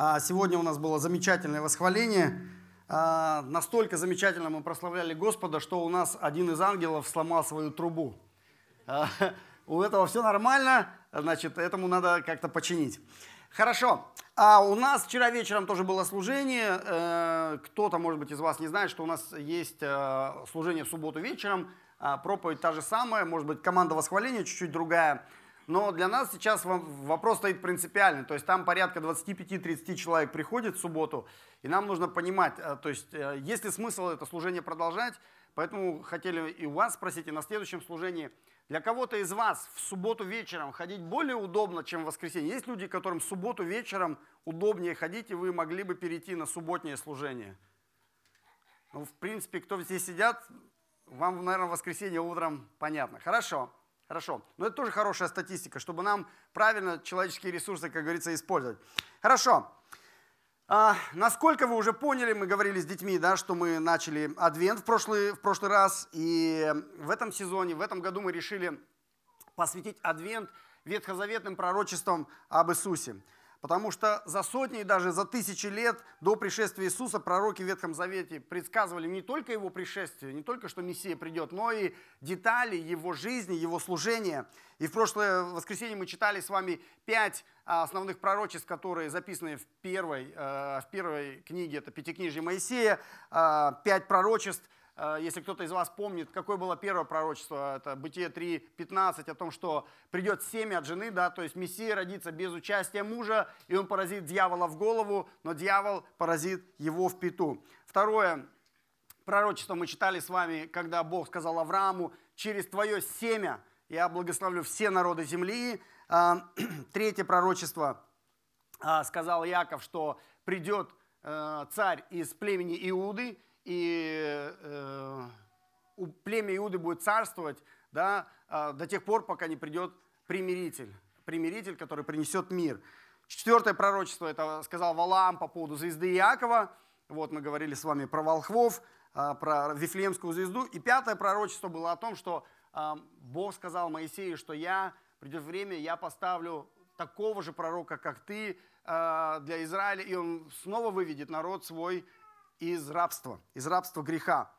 А, сегодня у нас было замечательное восхваление. А, настолько замечательно мы прославляли Господа, что у нас один из ангелов сломал свою трубу. А, у этого все нормально, значит, этому надо как-то починить. Хорошо. А у нас вчера вечером тоже было служение. Э, кто-то, может быть, из вас не знает, что у нас есть э, служение в субботу вечером. Проповедь та же самая, может быть, команда восхваления чуть-чуть другая. Но для нас сейчас вопрос стоит принципиальный. То есть там порядка 25-30 человек приходит в субботу, и нам нужно понимать, э, то есть э, есть ли смысл это служение продолжать. Поэтому хотели и у вас спросить, и на следующем служении. Для кого-то из вас в субботу вечером ходить более удобно, чем в воскресенье? Есть люди, которым в субботу вечером удобнее ходить, и вы могли бы перейти на субботнее служение? Ну, в принципе, кто здесь сидят, вам, наверное, в воскресенье утром понятно. Хорошо. Хорошо. Но это тоже хорошая статистика, чтобы нам правильно человеческие ресурсы, как говорится, использовать. Хорошо. А, насколько вы уже поняли, мы говорили с детьми, да, что мы начали адвент в прошлый, в прошлый раз, и в этом сезоне, в этом году мы решили посвятить адвент ветхозаветным пророчествам об Иисусе. Потому что за сотни и даже за тысячи лет до пришествия Иисуса пророки в Ветхом Завете предсказывали не только его пришествие, не только что Мессия придет, но и детали его жизни, его служения. И в прошлое воскресенье мы читали с вами пять а, основных пророчеств, которые записаны в первой, э, в первой книге, это Пятикнижие Моисея, а, пять пророчеств – если кто-то из вас помнит, какое было первое пророчество, это Бытие 3.15, о том, что придет семя от жены, да, то есть Мессия родится без участия мужа, и он поразит дьявола в голову, но дьявол поразит его в пету. Второе пророчество мы читали с вами, когда Бог сказал Аврааму, через твое семя я благословлю все народы земли. Э, третье пророчество э, сказал Яков, что придет царь из племени Иуды, и э, племя Иуды будет царствовать да, э, до тех пор, пока не придет примиритель. Примиритель, который принесет мир. Четвертое пророчество, это сказал Валаам по поводу звезды Иакова. Вот мы говорили с вами про волхвов, э, про Вифлеемскую звезду. И пятое пророчество было о том, что э, Бог сказал Моисею, что я, придет время, я поставлю такого же пророка, как ты, для Израиля, и он снова выведет народ свой из рабства, из рабства греха.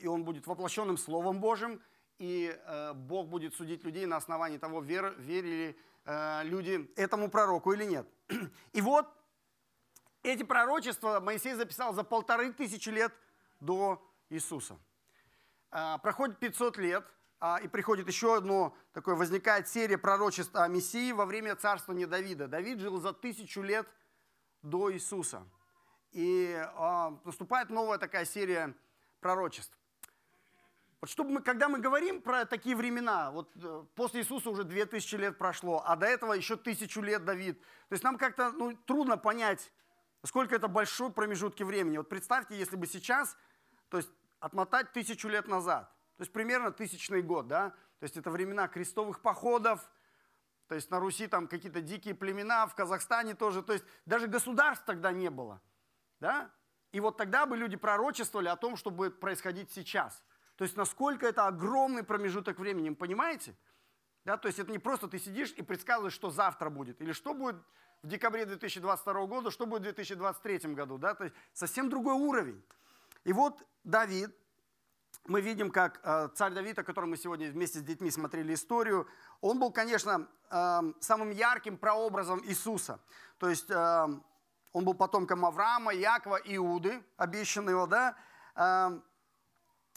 И он будет воплощенным Словом Божьим, и э, Бог будет судить людей на основании того, вер, верили э, люди этому пророку или нет. И вот эти пророчества Моисей записал за полторы тысячи лет до Иисуса. Э, проходит 500 лет, а, и приходит еще одно, такое возникает серия пророчеств о Мессии во время царствования Давида. Давид жил за тысячу лет до Иисуса. И э, наступает новая такая серия пророчеств. Вот чтобы мы, когда мы говорим про такие времена, вот э, после Иисуса уже 2000 лет прошло, а до этого еще тысячу лет Давид. То есть нам как-то ну, трудно понять, сколько это большой промежутки времени. Вот представьте, если бы сейчас, то есть отмотать тысячу лет назад, то есть примерно тысячный год, да, то есть это времена крестовых походов, то есть на Руси там какие-то дикие племена, в Казахстане тоже, то есть даже государств тогда не было – да? И вот тогда бы люди пророчествовали о том, что будет происходить сейчас. То есть насколько это огромный промежуток времени, понимаете? Да, то есть это не просто ты сидишь и предсказываешь, что завтра будет, или что будет в декабре 2022 года, что будет в 2023 году. Да? То есть совсем другой уровень. И вот Давид, мы видим, как э, царь Давид, о котором мы сегодня вместе с детьми смотрели историю, он был, конечно, э, самым ярким прообразом Иисуса. То есть э, он был потомком Авраама, Якова, Иуды, обещанного, да. Эм,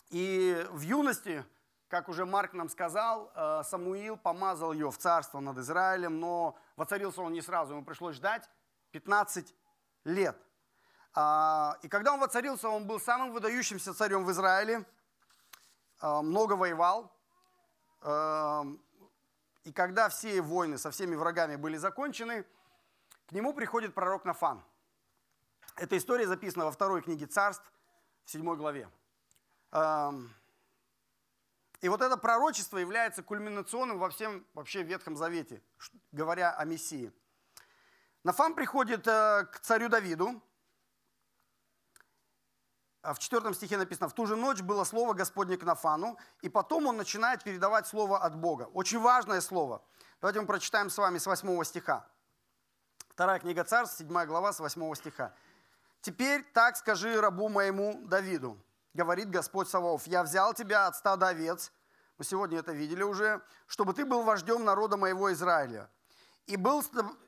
и в юности, как уже Марк нам сказал, э, Самуил помазал ее в царство над Израилем, но воцарился он не сразу, ему пришлось ждать 15 лет. А, и когда он воцарился, он был самым выдающимся царем в Израиле, э, много воевал. Эм, и когда все войны со всеми врагами были закончены, к нему приходит пророк Нафан. Эта история записана во второй книге царств, в седьмой главе. И вот это пророчество является кульминационным во всем вообще Ветхом Завете, говоря о Мессии. Нафан приходит э, к царю Давиду. А в четвертом стихе написано, в ту же ночь было слово Господне к Нафану, и потом он начинает передавать слово от Бога. Очень важное слово. Давайте мы прочитаем с вами с восьмого стиха. Вторая книга Царств, 7 глава, с 8 стиха. «Теперь так скажи рабу моему Давиду, говорит Господь Саваоф, я взял тебя от стада овец, мы сегодня это видели уже, чтобы ты был вождем народа моего Израиля. И был,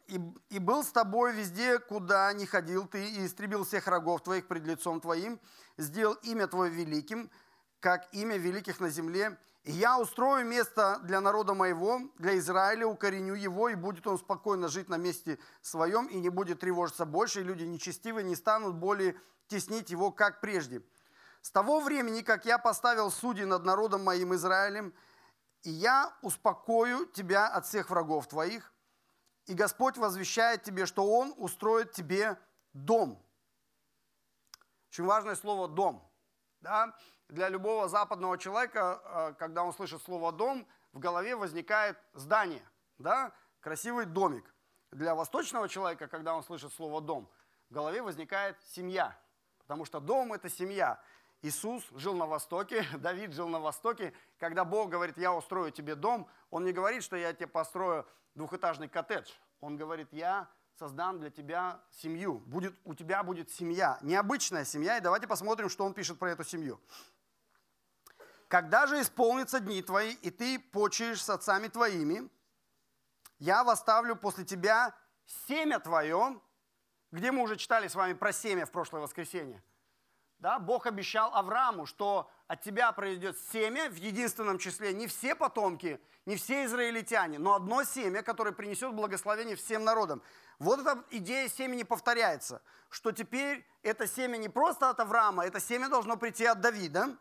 и, и был с тобой везде, куда не ходил ты, и истребил всех врагов твоих пред лицом твоим, сделал имя твое великим, как имя великих на земле. И я устрою место для народа моего, для Израиля, укореню его, и будет он спокойно жить на месте своем, и не будет тревожиться больше, и люди нечестивые не станут более теснить его, как прежде. С того времени, как я поставил судей над народом моим Израилем, и я успокою тебя от всех врагов твоих, и Господь возвещает тебе, что Он устроит тебе дом. Очень важное слово «дом». Да? Для любого западного человека, э, когда он слышит слово «дом», в голове возникает здание, да? красивый домик. Для восточного человека, когда он слышит слово «дом», в голове возникает семья, потому что дом – это семья. Иисус жил на Востоке, Давид жил на Востоке. Когда Бог говорит, я устрою тебе дом, Он не говорит, что я тебе построю двухэтажный коттедж. Он говорит, я создам для тебя семью. Будет, у тебя будет семья, необычная семья. И давайте посмотрим, что он пишет про эту семью. Когда же исполнятся дни твои, и ты почуешь с отцами твоими, я восставлю после тебя семя твое, где мы уже читали с вами про семя в прошлое воскресенье – да, Бог обещал Аврааму, что от тебя произойдет семя в единственном числе, не все потомки, не все израильтяне, но одно семя, которое принесет благословение всем народам. Вот эта идея семени повторяется, что теперь это семя не просто от Авраама, это семя должно прийти от Давида.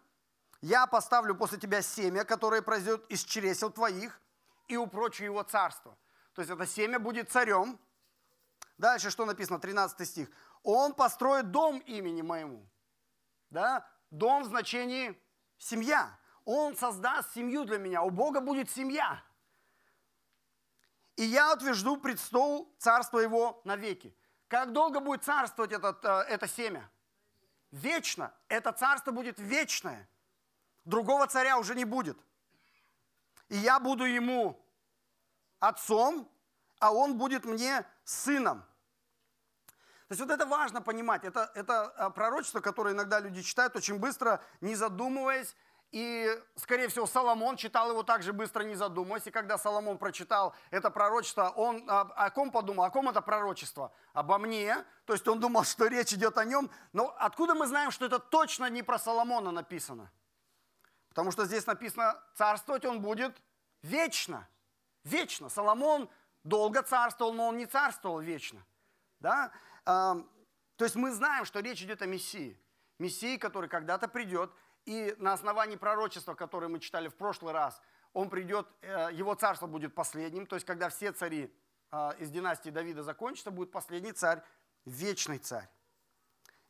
Я поставлю после тебя семя, которое произойдет из чресел твоих, и упрочу его царство. То есть это семя будет царем. Дальше что написано, 13 стих. Он построит дом имени моему да? Дом в значении семья. Он создаст семью для меня. У Бога будет семья. И я утвержду престол царства его навеки. Как долго будет царствовать этот, э, это семя? Вечно. Это царство будет вечное. Другого царя уже не будет. И я буду ему отцом, а он будет мне сыном. То есть вот это важно понимать. Это, это а, пророчество, которое иногда люди читают очень быстро, не задумываясь. И, скорее всего, Соломон читал его также быстро, не задумываясь. И когда Соломон прочитал это пророчество, он о, о ком подумал? О ком это пророчество? Обо мне. То есть он думал, что речь идет о нем. Но откуда мы знаем, что это точно не про Соломона написано? Потому что здесь написано, царствовать он будет вечно. Вечно. Соломон долго царствовал, но он не царствовал вечно. Да? То есть мы знаем, что речь идет о Мессии. Мессии, который когда-то придет, и на основании пророчества, которое мы читали в прошлый раз, он придет, э, его царство будет последним, то есть когда все цари а, из династии Давида закончатся, будет последний царь, вечный царь.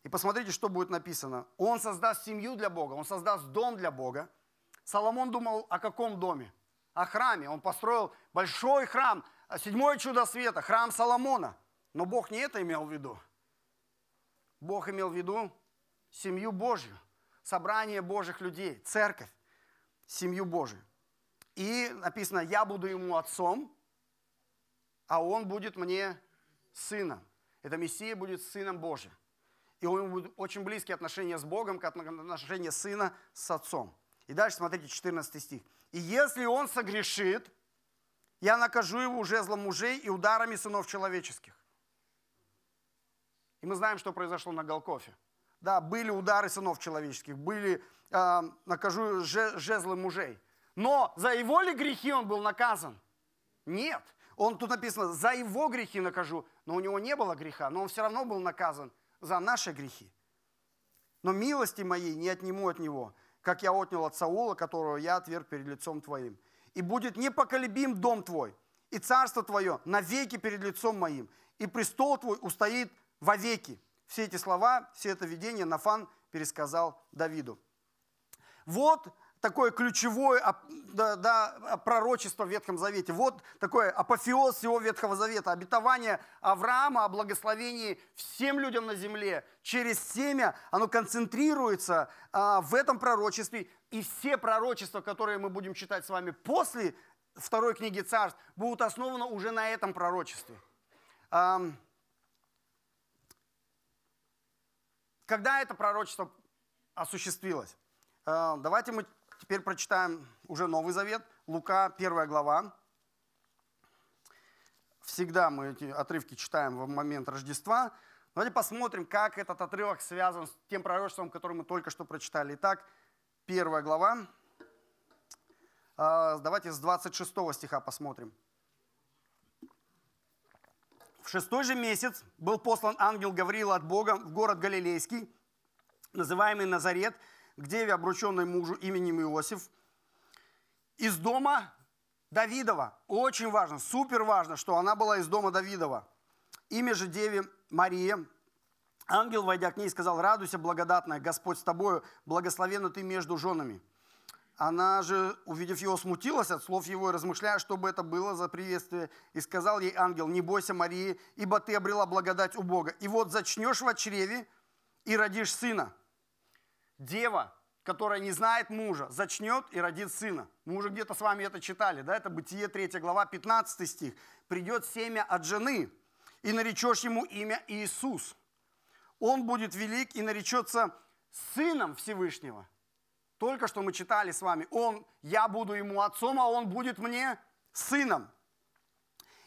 И посмотрите, что будет написано. Он создаст семью для Бога, он создаст дом для Бога. Соломон думал о каком доме? О храме. Он построил большой храм, седьмое чудо света, храм Соломона – но Бог не это имел в виду. Бог имел в виду семью Божью, собрание Божьих людей, церковь, семью Божию. И написано, я буду ему отцом, а он будет мне сыном. Это Мессия будет сыном Божьим. И у него будут очень близкие отношения с Богом, как отношения сына с отцом. И дальше смотрите, 14 стих. «И если он согрешит, я накажу его жезлом мужей и ударами сынов человеческих. И мы знаем, что произошло на Голкофе. Да, были удары сынов человеческих, были, э, накажу, жезлы мужей. Но за его ли грехи он был наказан? Нет. Он тут написано, за его грехи накажу. Но у него не было греха, но он все равно был наказан за наши грехи. Но милости моей не отниму от него, как я отнял от Саула, которого я отверг перед лицом твоим. И будет непоколебим дом твой, и царство твое навеки перед лицом моим, и престол твой устоит вовеки. Все эти слова, все это видение Нафан пересказал Давиду. Вот такое ключевое да, да, пророчество в Ветхом Завете. Вот такое апофеоз всего Ветхого Завета, обетование Авраама о благословении всем людям на земле через семя, оно концентрируется а, в этом пророчестве, и все пророчества, которые мы будем читать с вами после второй книги царств, будут основаны уже на этом пророчестве. А, когда это пророчество осуществилось? А, давайте мы теперь прочитаем уже Новый Завет, Лука, первая глава. Всегда мы эти отрывки читаем в момент Рождества. Давайте посмотрим, как этот отрывок связан с тем пророчеством, которое мы только что прочитали. Итак, первая глава. Э, давайте с 26 стиха посмотрим. В шестой же месяц был послан ангел Гавриил от Бога в город Галилейский, называемый Назарет, к деве, обрученной мужу именем Иосиф, из дома Давидова. Очень важно, супер важно, что она была из дома Давидова. Имя же деве Мария. Ангел, войдя к ней, сказал, радуйся, благодатная, Господь с тобою, благословенна ты между женами. Она же, увидев его, смутилась от слов его, размышляя, что бы это было за приветствие. И сказал ей ангел, не бойся, Марии, ибо ты обрела благодать у Бога. И вот зачнешь в чреве и родишь сына. Дева, которая не знает мужа, зачнет и родит сына. Мы уже где-то с вами это читали, да? Это Бытие 3 глава, 15 стих. Придет семя от жены, и наречешь ему имя Иисус. Он будет велик и наречется сыном Всевышнего – только что мы читали с вами. Он, я буду ему отцом, а он будет мне сыном.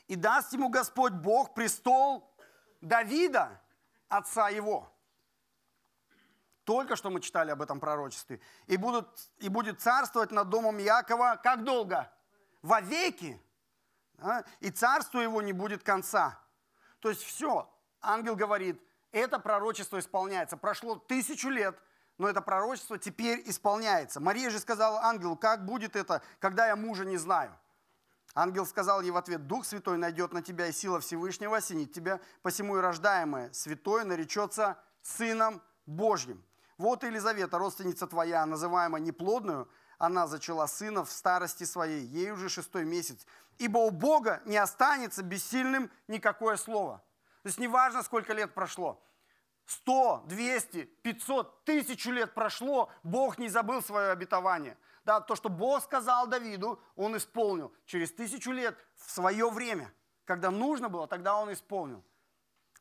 И даст ему Господь Бог престол Давида, отца его. Только что мы читали об этом пророчестве. И, будут, и будет царствовать над домом Якова как долго? Вовеки. Да? И царству его не будет конца. То есть все, ангел говорит, это пророчество исполняется. Прошло тысячу лет – но это пророчество теперь исполняется. Мария же сказала ангелу, как будет это, когда я мужа не знаю? Ангел сказал ей в ответ, Дух Святой найдет на тебя, и сила Всевышнего осенит тебя, посему и рождаемое святое наречется Сыном Божьим. Вот Елизавета, родственница твоя, называемая неплодную, она зачала сына в старости своей, ей уже шестой месяц. Ибо у Бога не останется бессильным никакое слово. То есть неважно, сколько лет прошло. 100, 200, 500, тысячу лет прошло, Бог не забыл свое обетование. Да, то, что Бог сказал Давиду, он исполнил. Через тысячу лет, в свое время, когда нужно было, тогда он исполнил.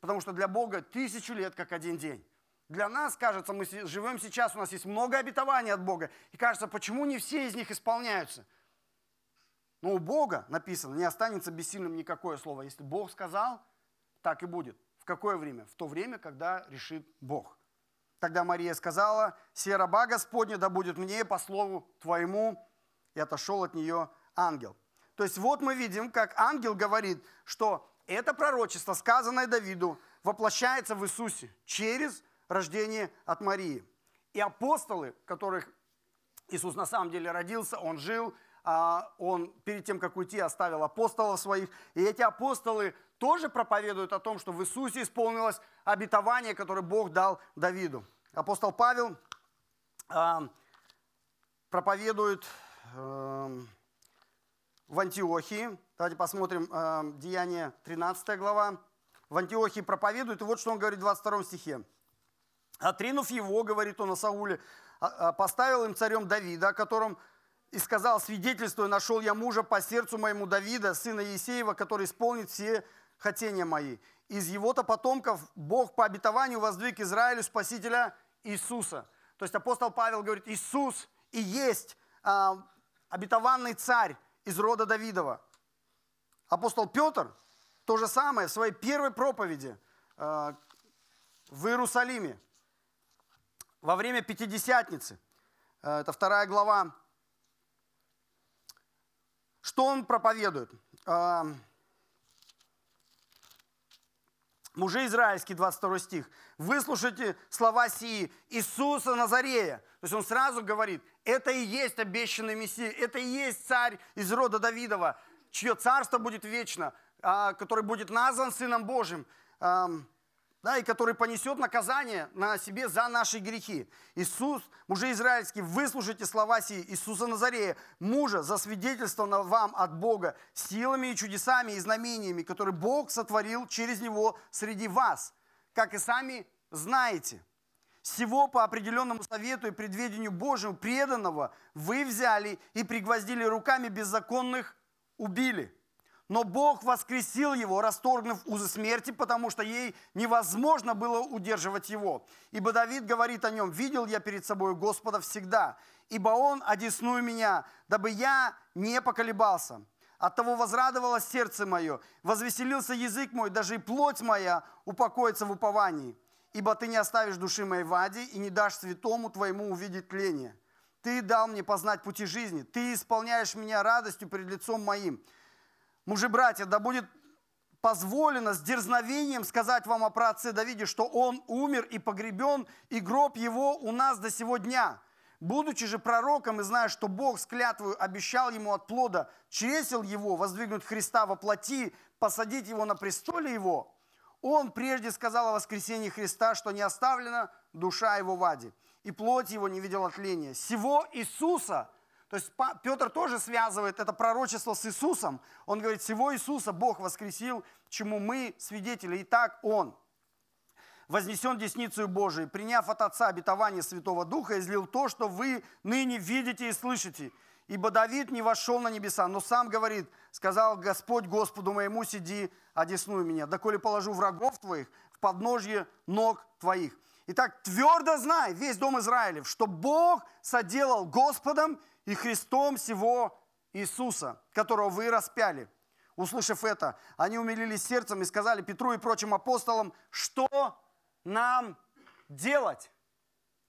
Потому что для Бога тысячу лет, как один день. Для нас, кажется, мы живем сейчас, у нас есть много обетований от Бога. И кажется, почему не все из них исполняются? Но у Бога написано, не останется бессильным никакое слово. Если Бог сказал, так и будет какое время? В то время, когда решит Бог. Тогда Мария сказала, «Се раба Господня да будет мне по слову Твоему». И отошел от нее ангел. То есть вот мы видим, как ангел говорит, что это пророчество, сказанное Давиду, воплощается в Иисусе через рождение от Марии. И апостолы, которых Иисус на самом деле родился, Он жил, а, Он перед тем, как уйти, оставил апостолов своих. И эти апостолы тоже проповедуют о том, что в Иисусе исполнилось обетование, которое Бог дал Давиду. Апостол Павел э, проповедует э, в Антиохии. Давайте посмотрим э, Деяние 13 глава. В Антиохии проповедует, и вот что он говорит в 22 стихе. «Отринув его, — говорит он о Сауле, — поставил им царем Давида, о котором и сказал, свидетельствуя, нашел я мужа по сердцу моему Давида, сына Есеева, который исполнит все хотения мои. Из его-то потомков Бог по обетованию воздвиг Израилю Спасителя Иисуса. То есть апостол Павел говорит, Иисус и есть а, обетованный царь из рода Давидова. Апостол Петр то же самое в своей первой проповеди а, в Иерусалиме во время Пятидесятницы. А, это вторая глава. Что он проповедует? А, мужи израильские, 22 стих, выслушайте слова сии Иисуса Назарея. То есть он сразу говорит, это и есть обещанный Мессия, это и есть царь из рода Давидова, чье царство будет вечно, а, который будет назван Сыном Божьим да, и который понесет наказание на себе за наши грехи. Иисус, мужи израильские, выслушайте слова сии Иисуса Назарея, мужа, засвидетельствованного вам от Бога силами и чудесами и знамениями, которые Бог сотворил через него среди вас, как и сами знаете. Всего по определенному совету и предведению Божьему преданного вы взяли и пригвоздили руками беззаконных, убили. Но Бог воскресил его, расторгнув узы смерти, потому что ей невозможно было удерживать его. Ибо Давид говорит о нем, «Видел я перед собой Господа всегда, ибо Он одесную меня, дабы я не поколебался». Оттого возрадовалось сердце мое, возвеселился язык мой, даже и плоть моя упокоится в уповании. Ибо ты не оставишь души моей в аде и не дашь святому твоему увидеть тление. Ты дал мне познать пути жизни, ты исполняешь меня радостью перед лицом моим. Мужи, братья, да будет позволено с дерзновением сказать вам о праотце Давиде, что он умер и погребен, и гроб его у нас до сего дня. Будучи же пророком и зная, что Бог с клятвою обещал ему от плода чресел его, воздвигнуть Христа во плоти, посадить его на престоле его, он прежде сказал о воскресении Христа, что не оставлена душа его в аде, и плоть его не видела тления. Всего Иисуса, то есть Петр тоже связывает это пророчество с Иисусом. Он говорит, всего Иисуса Бог воскресил, чему мы свидетели. Итак, Он – вознесен десницей Божией, приняв от Отца обетование Святого Духа, излил то, что вы ныне видите и слышите. Ибо Давид не вошел на небеса, но сам говорит, сказал Господь Господу моему, сиди, одесную меня, доколе положу врагов твоих в подножье ног твоих. Итак, твердо знай, весь дом Израилев, что Бог соделал Господом и Христом всего Иисуса, которого вы распяли. Услышав это, они умилились сердцем и сказали Петру и прочим апостолам, что нам делать?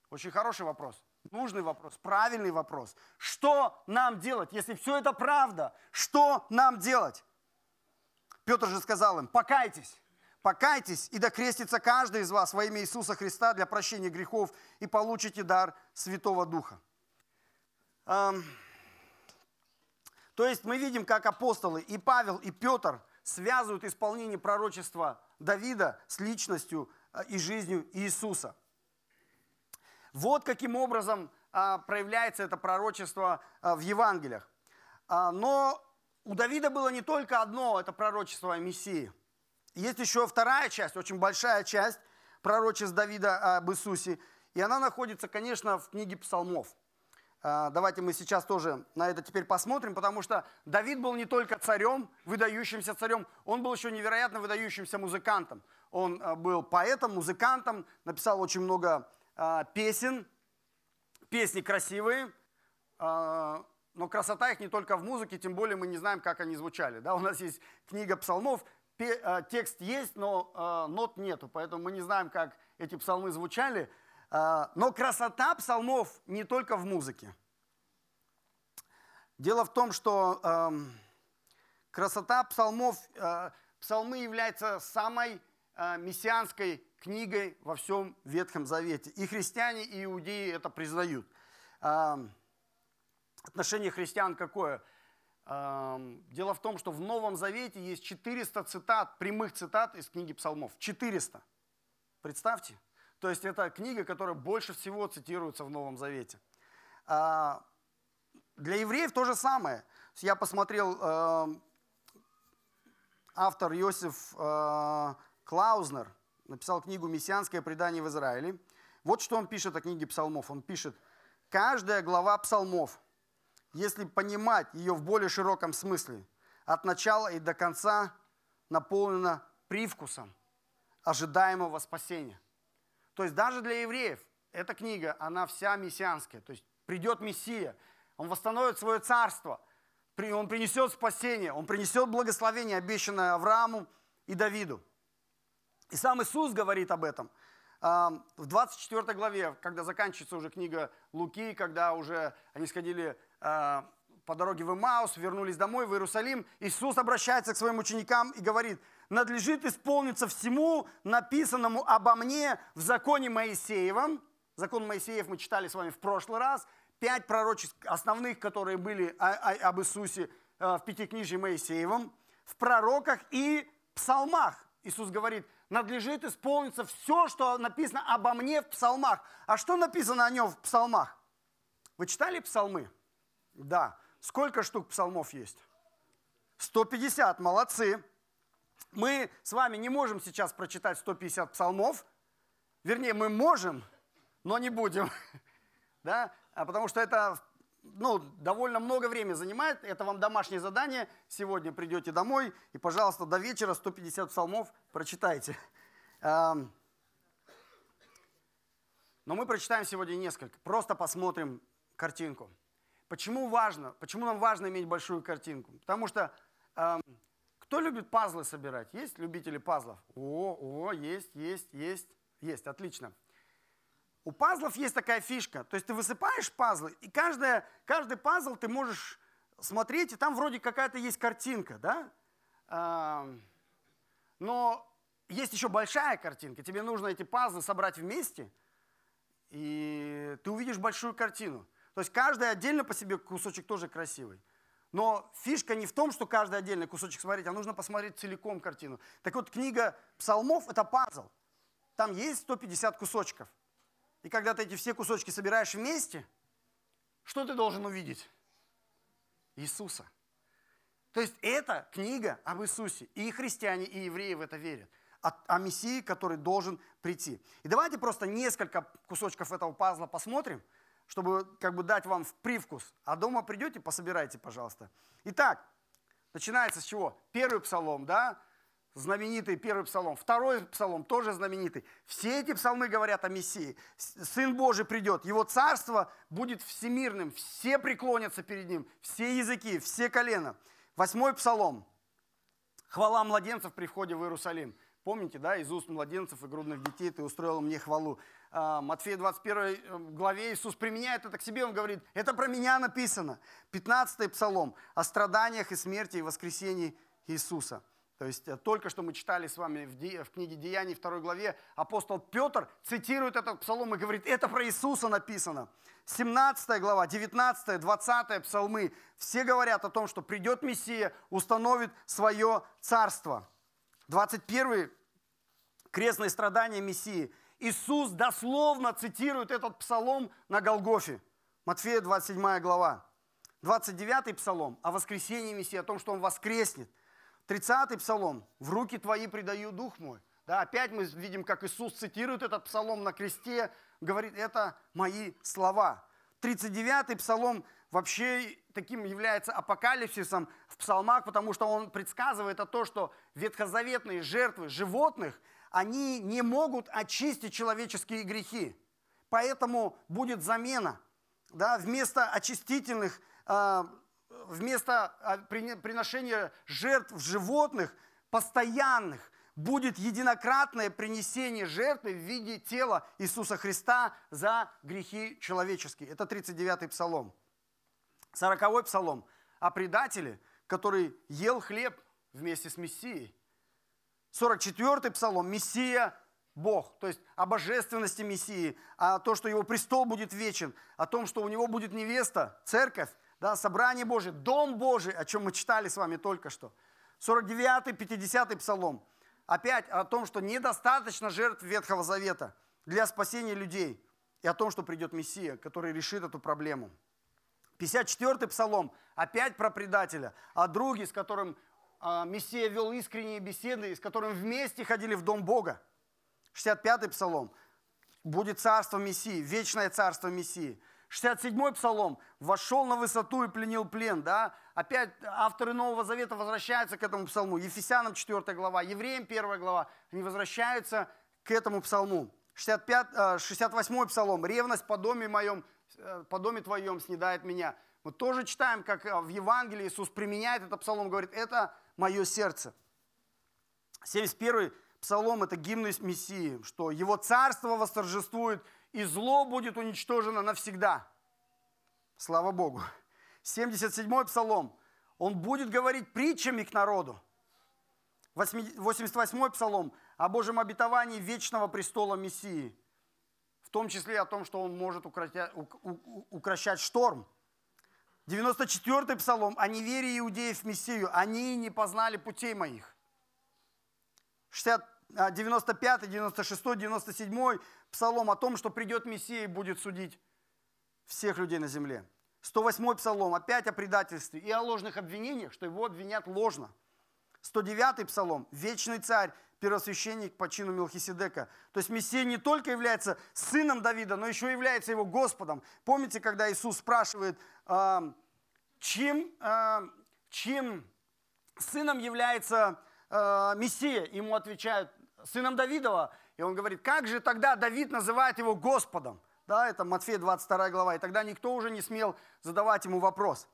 Очень хороший вопрос. Нужный вопрос, правильный вопрос. Что нам делать, если все это правда? Что нам делать? Петр же сказал им, покайтесь, покайтесь и докрестится каждый из вас во имя Иисуса Христа для прощения грехов и получите дар Святого Духа. То есть мы видим, как апостолы и Павел, и Петр связывают исполнение пророчества Давида с личностью а, и жизнью Иисуса. Вот каким образом а, проявляется это пророчество а, в Евангелиях. Но у Давида было не только одно это пророчество о Мессии. Есть еще вторая часть, очень большая часть пророчеств Давида об Иисусе. И она находится, конечно, в книге псалмов. Давайте мы сейчас тоже на это теперь посмотрим, потому что Давид был не только царем, выдающимся царем, он был еще невероятно выдающимся музыкантом. Он э, был поэтом, музыкантом, написал очень много э, песен. Песни красивые, но красота их не только в музыке, тем более мы не знаем, как они звучали. Да? У нас есть книга псалмов, текст есть, но нот нету, поэтому мы не знаем, как эти псалмы звучали. Но красота псалмов не только в музыке. Дело в том, что эм, красота псалмов, псалмы являются самой Э, мессианской книгой во всем Ветхом Завете. И христиане, и иудеи это признают. Отношение христиан какое? Дело в том, что в Новом Завете есть 400 цитат, прямых цитат из книги Псалмов. 400. Представьте. То есть это книга, которая больше всего цитируется в Новом Завете. А, для евреев то же самое. Я посмотрел, автор Иосиф э, Клаузнер написал книгу «Мессианское предание в Израиле». Вот что он пишет о книге псалмов. Он пишет, каждая глава псалмов, если понимать ее в более широком смысле, от начала и до конца наполнена привкусом ожидаемого спасения. То есть даже для евреев эта книга, она вся мессианская. То есть придет Мессия, он восстановит свое царство, он принесет спасение, он принесет благословение, обещанное Аврааму и Давиду. И сам Иисус говорит об этом. В 24 главе, когда заканчивается уже книга Луки, когда уже они сходили а, по дороге в Имаус, вернулись домой, в Иерусалим, Иисус обращается к своим ученикам и говорит, надлежит исполниться всему написанному обо мне в законе Моисеевом. Закон Моисеев мы читали с вами в прошлый раз. Пять пророчеств основных, которые были об Иисусе а, в Пятикнижии Моисеевом, в пророках и псалмах. Иисус говорит, надлежит исполниться все, что написано обо мне в псалмах. А что написано о нем в псалмах? Вы читали псалмы? Да. Сколько штук псалмов есть? 150, молодцы. Мы с вами не можем сейчас прочитать 150 псалмов. Вернее, мы можем, но не будем. Да? А потому что это ну, довольно много времени занимает. Это вам домашнее задание. Сегодня придете домой и, пожалуйста, до вечера 150 псалмов прочитайте. Но мы прочитаем сегодня несколько. Просто посмотрим картинку. Почему важно? Почему нам важно иметь большую картинку? Потому что кто любит пазлы собирать? Есть любители пазлов? О, о, есть, есть, есть, есть, отлично. У пазлов есть такая фишка, то есть ты высыпаешь пазлы, и каждая, каждый пазл ты можешь смотреть, и там вроде какая-то есть картинка, да? Но есть еще большая картинка, тебе нужно эти пазлы собрать вместе, и ты увидишь большую картину. То есть каждый отдельно по себе кусочек тоже красивый. Но фишка не в том, что каждый отдельный кусочек смотреть, а нужно посмотреть целиком картину. Так вот, книга псалмов – это пазл. Там есть 150 кусочков. И когда ты эти все кусочки собираешь вместе, что ты должен увидеть? Иисуса. То есть это книга об Иисусе. И христиане, и евреи в это верят. О, о Мессии, который должен прийти. И давайте просто несколько кусочков этого пазла посмотрим, чтобы как бы дать вам в привкус. А дома придете, пособирайте, пожалуйста. Итак, начинается с чего? Первый псалом, да? знаменитый первый псалом. Второй псалом тоже знаменитый. Все эти псалмы говорят о Мессии. Сын Божий придет, его царство будет всемирным, все преклонятся перед ним, все языки, все колена. Восьмой псалом. Хвала младенцев при входе в Иерусалим. Помните, да, из уст младенцев и грудных детей ты устроил мне хвалу. А, Матфея 21 э, главе Иисус применяет это к себе, Он говорит, это про меня написано. 15 псалом о страданиях и смерти и воскресении Иисуса. То есть э, только что мы читали с вами в, в книге Деяний 2 главе, апостол Петр цитирует этот псалом и говорит, это про Иисуса написано. 17 глава, 19, 20 псалмы, все говорят о том, что придет Мессия, установит свое царство. 21 крестное страдание Мессии. Иисус дословно цитирует этот псалом на Голгофе. Матфея 27 глава. 29 псалом о воскресении Мессии, о том, что Он воскреснет. 30-й псалом. «В руки твои предаю дух мой». Да, опять мы видим, как Иисус цитирует этот псалом на кресте, говорит, это мои слова. 39-й псалом вообще таким является апокалипсисом в псалмах, потому что он предсказывает о том, что ветхозаветные жертвы животных, они не могут очистить человеческие грехи. Поэтому будет замена. Да, вместо очистительных а, вместо а, приношения жертв животных, постоянных, будет единократное принесение жертвы в виде тела Иисуса Христа за грехи человеческие. Это 39-й псалом. 40-й псалом о предателе, который ел хлеб вместе с Мессией. 44-й псалом – Мессия Бог, то есть о божественности Мессии, о том, что его престол будет вечен, о том, что у него будет невеста, церковь, да, собрание Божие, дом Божий, о чем мы читали с вами только что. 49-й, 50-й псалом. Опять о том, что недостаточно жертв Ветхого Завета для спасения людей. И о том, что придет Мессия, который решит эту проблему. 54-й псалом. Опять про предателя. О друге, с которым а, Мессия вел искренние беседы, с которым вместе ходили в дом Бога. 65-й псалом. Будет царство Мессии, вечное царство Мессии. 67-й псалом «Вошел на высоту и пленил плен». Да? Опять авторы Нового Завета возвращаются к этому псалму. Ефесянам 4 глава, Евреям 1 глава. Они возвращаются к этому псалму. 65, 68-й э, псалом «Ревность по доме моем, э, по доме твоем снедает меня». Мы тоже читаем, как э, в Евангелии Иисус применяет этот псалом, говорит, это мое сердце. 71-й псалом – это гимн Мессии, что его царство восторжествует – и зло будет уничтожено навсегда. Слава Богу. 77-й псалом. Он будет говорить притчами к народу. 88-й псалом о Божьем обетовании вечного престола Мессии. В том числе о том, что он может укращать шторм. 94-й псалом о неверии иудеев в Мессию. Они не познали путей моих. 95, 96, 97 псалом о том, что придет Мессия и будет судить всех людей на земле. 108 псалом опять о предательстве и о ложных обвинениях, что его обвинят ложно. 109 псалом – вечный царь, первосвященник по чину Мелхиседека. То есть Мессия не только является сыном Давида, но еще является его Господом. Помните, когда Иисус спрашивает э, чьим сыном является э, Мессия. Ему отвечают, сыном Давидова. И он говорит, как же тогда Давид называет его Господом? Да, это Матфея 22 глава. И тогда никто уже не смел задавать ему вопрос.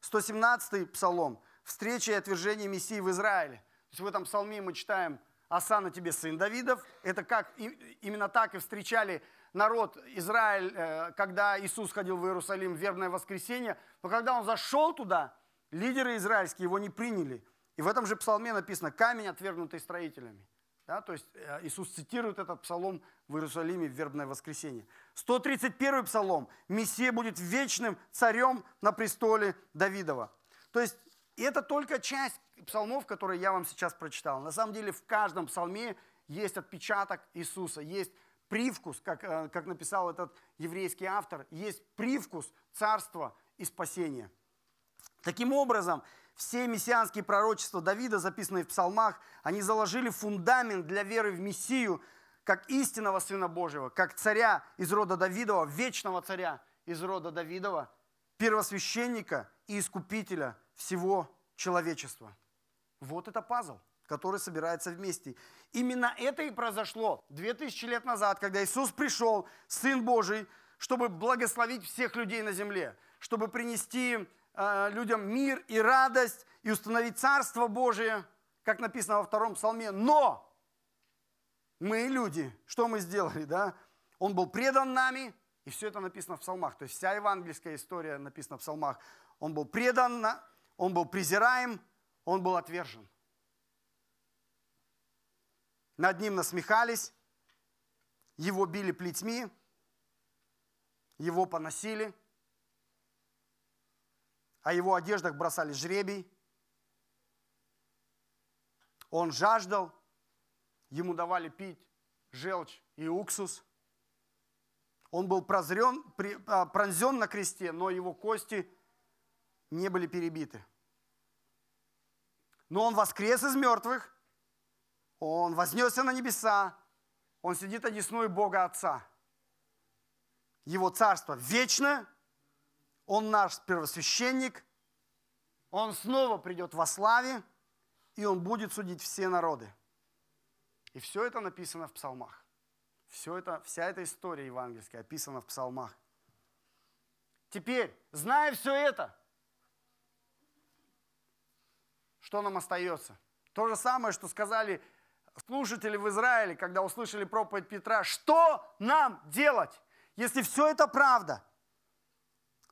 117 псалом. Встреча и отвержение Мессии в Израиле. То есть в этом псалме мы читаем «Аса на тебе сын Давидов». Это как, именно так и встречали народ Израиль, э, когда Иисус ходил в Иерусалим в вербное воскресенье. Но когда он зашел туда, лидеры израильские его не приняли. И в этом же псалме написано «камень, отвергнутый строителями». Да, то есть э, Иисус цитирует этот псалом в Иерусалиме в вербное воскресенье. 131 псалом. Мессия будет вечным царем на престоле Давидова. То есть это только часть псалмов, которые я вам сейчас прочитал. На самом деле в каждом псалме есть отпечаток Иисуса, есть привкус, как, э, как написал этот еврейский автор, есть привкус царства и спасения. Таким образом, все мессианские пророчества Давида, записанные в псалмах, они заложили фундамент для веры в Мессию, как истинного Сына Божьего, как царя из рода Давидова, вечного царя из рода Давидова, первосвященника и искупителя всего человечества. Вот это пазл, который собирается вместе. Именно это и произошло 2000 лет назад, когда Иисус пришел, Сын Божий, чтобы благословить всех людей на земле, чтобы принести Э, людям мир и радость и установить Царство Божие, как написано во втором псалме. Но мы люди, что мы сделали, да? Он был предан нами, и все это написано в псалмах. То есть вся евангельская история написана в псалмах. Он был предан, он был презираем, он был отвержен. Над ним насмехались, его били плетьми, его поносили – о его одеждах бросали жребий. Он жаждал, ему давали пить желчь и уксус. Он был прозрен, а, пронзен на кресте, но его кости не были перебиты. Но он воскрес из мертвых, он вознесся на небеса, он сидит одесную Бога Отца. Его царство вечное, он наш первосвященник, Он снова придет во славе, и Он будет судить все народы. И все это написано в псалмах. Все это, вся эта история евангельская описана в псалмах. Теперь, зная все это, что нам остается? То же самое, что сказали слушатели в Израиле, когда услышали проповедь Петра. Что нам делать, если все это правда?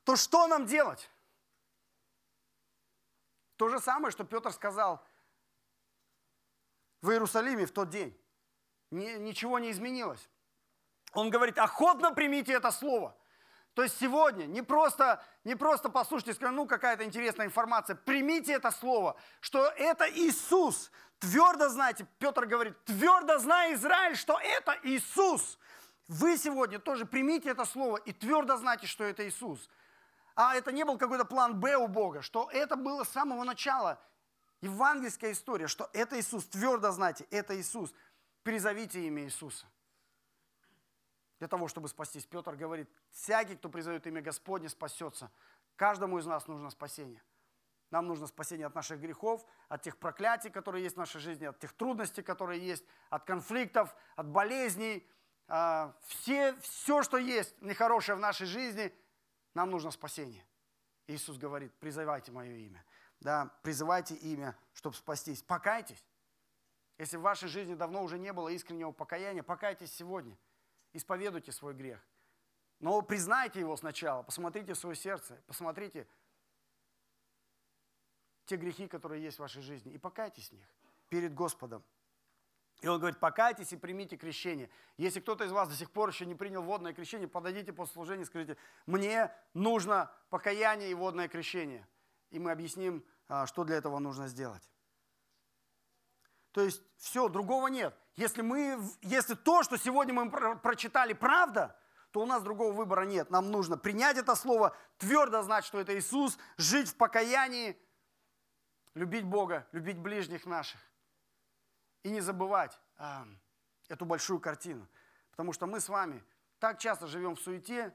то что нам делать? То же самое, что Петр сказал в Иерусалиме в тот день. ничего не изменилось. Он говорит, охотно примите это слово. То есть сегодня не просто, не просто послушайте, скажите, ну какая-то интересная информация, примите это слово, что это Иисус. Твердо знайте, Петр говорит, твердо знай Израиль, что это Иисус. Вы сегодня тоже примите это слово и твердо знайте, что это Иисус а это не был какой-то план Б у Бога, что это было с самого начала евангельская история, что это Иисус, твердо знайте, это Иисус. Призовите имя Иисуса. Для того, чтобы спастись. Петр говорит, всякий, кто призовет имя Господне, спасется. Каждому из нас нужно спасение. Нам нужно спасение от наших грехов, от тех проклятий, которые есть в нашей жизни, от тех трудностей, которые есть, от конфликтов, от болезней. А, все, все, что есть нехорошее в нашей жизни – нам нужно спасение. Иисус говорит, призывайте мое имя. Да, призывайте имя, чтобы спастись. Покайтесь. Если в вашей жизни давно уже не было искреннего покаяния, покайтесь сегодня. Исповедуйте свой грех. Но признайте его сначала, посмотрите в свое сердце, посмотрите те грехи, которые есть в вашей жизни, и покайтесь в них перед Господом. И он говорит, покайтесь и примите крещение. Если кто-то из вас до сих пор еще не принял водное крещение, подойдите после служения и скажите, мне нужно покаяние и водное крещение. И мы объясним, а, что для этого нужно сделать. То есть все, другого нет. Если, мы, если то, что сегодня мы прочитали, правда, то у нас другого выбора нет. Нам нужно принять это слово, твердо знать, что это Иисус, жить в покаянии, любить Бога, любить ближних наших. И не забывать а, эту большую картину. Потому что мы с вами так часто живем в суете,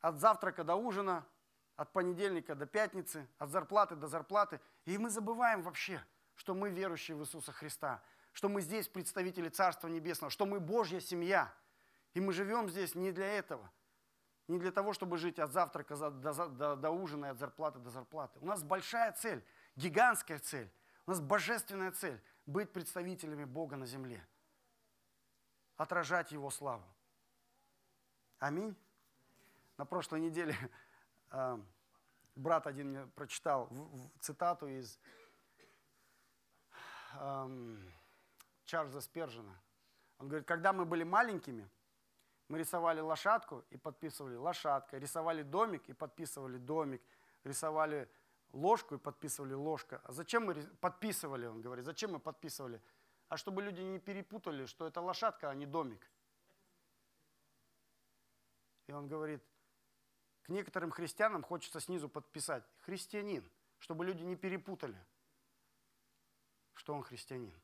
от завтрака до ужина, от понедельника до пятницы, от зарплаты до зарплаты. И мы забываем вообще, что мы верующие в Иисуса Христа, что мы здесь представители Царства Небесного, что мы Божья семья. И мы живем здесь не для этого, не для того, чтобы жить от завтрака до, до, до ужина, от зарплаты до зарплаты. У нас большая цель, гигантская цель, у нас божественная цель – быть представителями Бога на земле, отражать Его славу. Аминь. На прошлой неделе э, брат один мне прочитал цитату из Чарльза Спержина. Он говорит, когда мы были маленькими, мы рисовали лошадку и подписывали лошадка, рисовали домик и подписывали домик, рисовали ложку и подписывали ложка. А зачем мы подписывали, он говорит, зачем мы подписывали? А чтобы люди не перепутали, что это лошадка, а не домик. И он говорит, к некоторым христианам хочется снизу подписать христианин, чтобы люди не перепутали, что он христианин.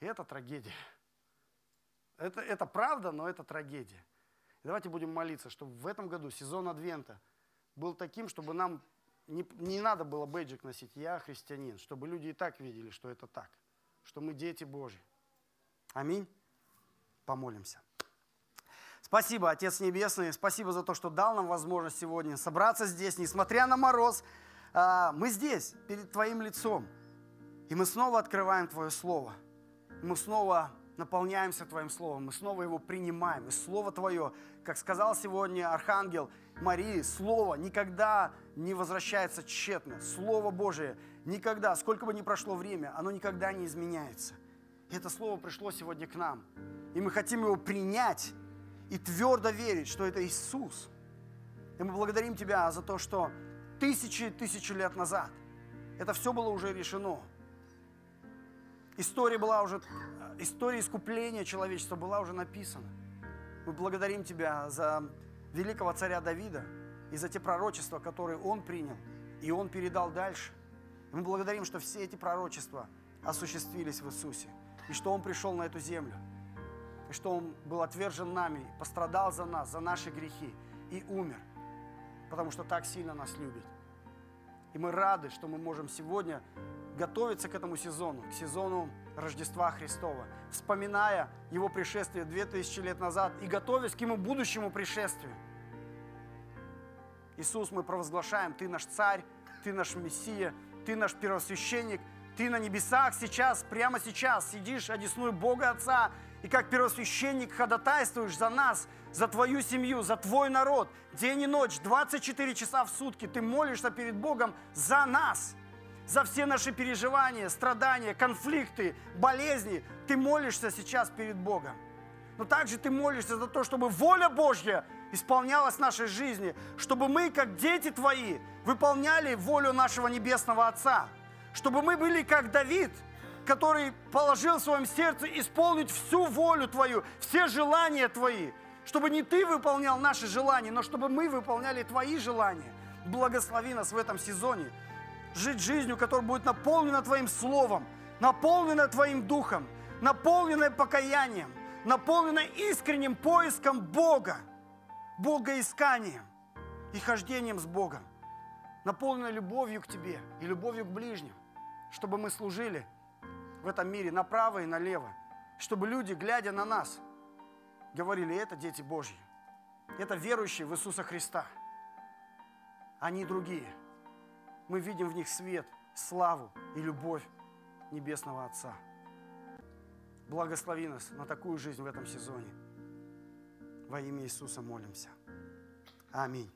И это трагедия. Это, это правда, но это трагедия. И давайте будем молиться, чтобы в этом году сезон Адвента был таким, чтобы нам не, не надо было бейджик носить «Я христианин», чтобы люди и так видели, что это так, что мы дети Божьи. Аминь. Помолимся. Спасибо, Отец Небесный, спасибо за то, что дал нам возможность сегодня собраться здесь, несмотря на мороз. А, мы здесь, перед Твоим лицом, и мы снова открываем Твое Слово. Мы снова наполняемся Твоим Словом, мы снова его принимаем. И Слово Твое, как сказал сегодня Архангел Марии, Слово никогда не возвращается тщетно. Слово Божие никогда, сколько бы ни прошло время, оно никогда не изменяется. И это Слово пришло сегодня к нам. И мы хотим его принять и твердо верить, что это Иисус. И мы благодарим Тебя за то, что тысячи и тысячи лет назад это все было уже решено. История была уже, история искупления человечества была уже написана. Мы благодарим Тебя за великого царя Давида и за те пророчества, которые он принял и он передал дальше. Мы благодарим, что все эти пророчества осуществились в Иисусе и что Он пришел на эту землю – и что Он был отвержен нами, пострадал за нас, за наши грехи и умер, потому что так сильно нас любит. И мы рады, что мы можем сегодня готовиться к этому сезону, к сезону Рождества Христова, вспоминая Его пришествие 2000 лет назад и готовясь к Ему будущему пришествию. Иисус, мы провозглашаем, Ты наш Царь, Ты наш Мессия, Ты наш первосвященник, Ты на небесах сейчас, прямо сейчас сидишь, одесную Бога Отца, и как первосвященник ходатайствуешь за нас, за твою семью, за твой народ. День и ночь, 24 часа в сутки ты молишься перед Богом за нас, за все наши переживания, страдания, конфликты, болезни. Ты молишься сейчас перед Богом. Но также ты молишься за то, чтобы воля Божья исполнялась в нашей жизни, чтобы мы, как дети Твои, выполняли волю нашего Небесного Отца, чтобы мы были как Давид – который положил в своем сердце исполнить всю волю Твою, все желания Твои, чтобы не Ты выполнял наши желания, но чтобы мы выполняли Твои желания. Благослови нас в этом сезоне жить жизнью, которая будет наполнена Твоим Словом, наполнена Твоим Духом, наполнена покаянием, наполнена искренним поиском Бога, Богоисканием и хождением с Богом, наполнена любовью к Тебе и любовью к ближним, чтобы мы служили – в этом мире направо и налево, чтобы люди, глядя на нас, говорили, это дети Божьи, это верующие в Иисуса Христа. Они другие. Мы видим в них свет, славу и любовь Небесного Отца. Благослови нас на такую жизнь в этом сезоне. Во имя Иисуса молимся. Аминь.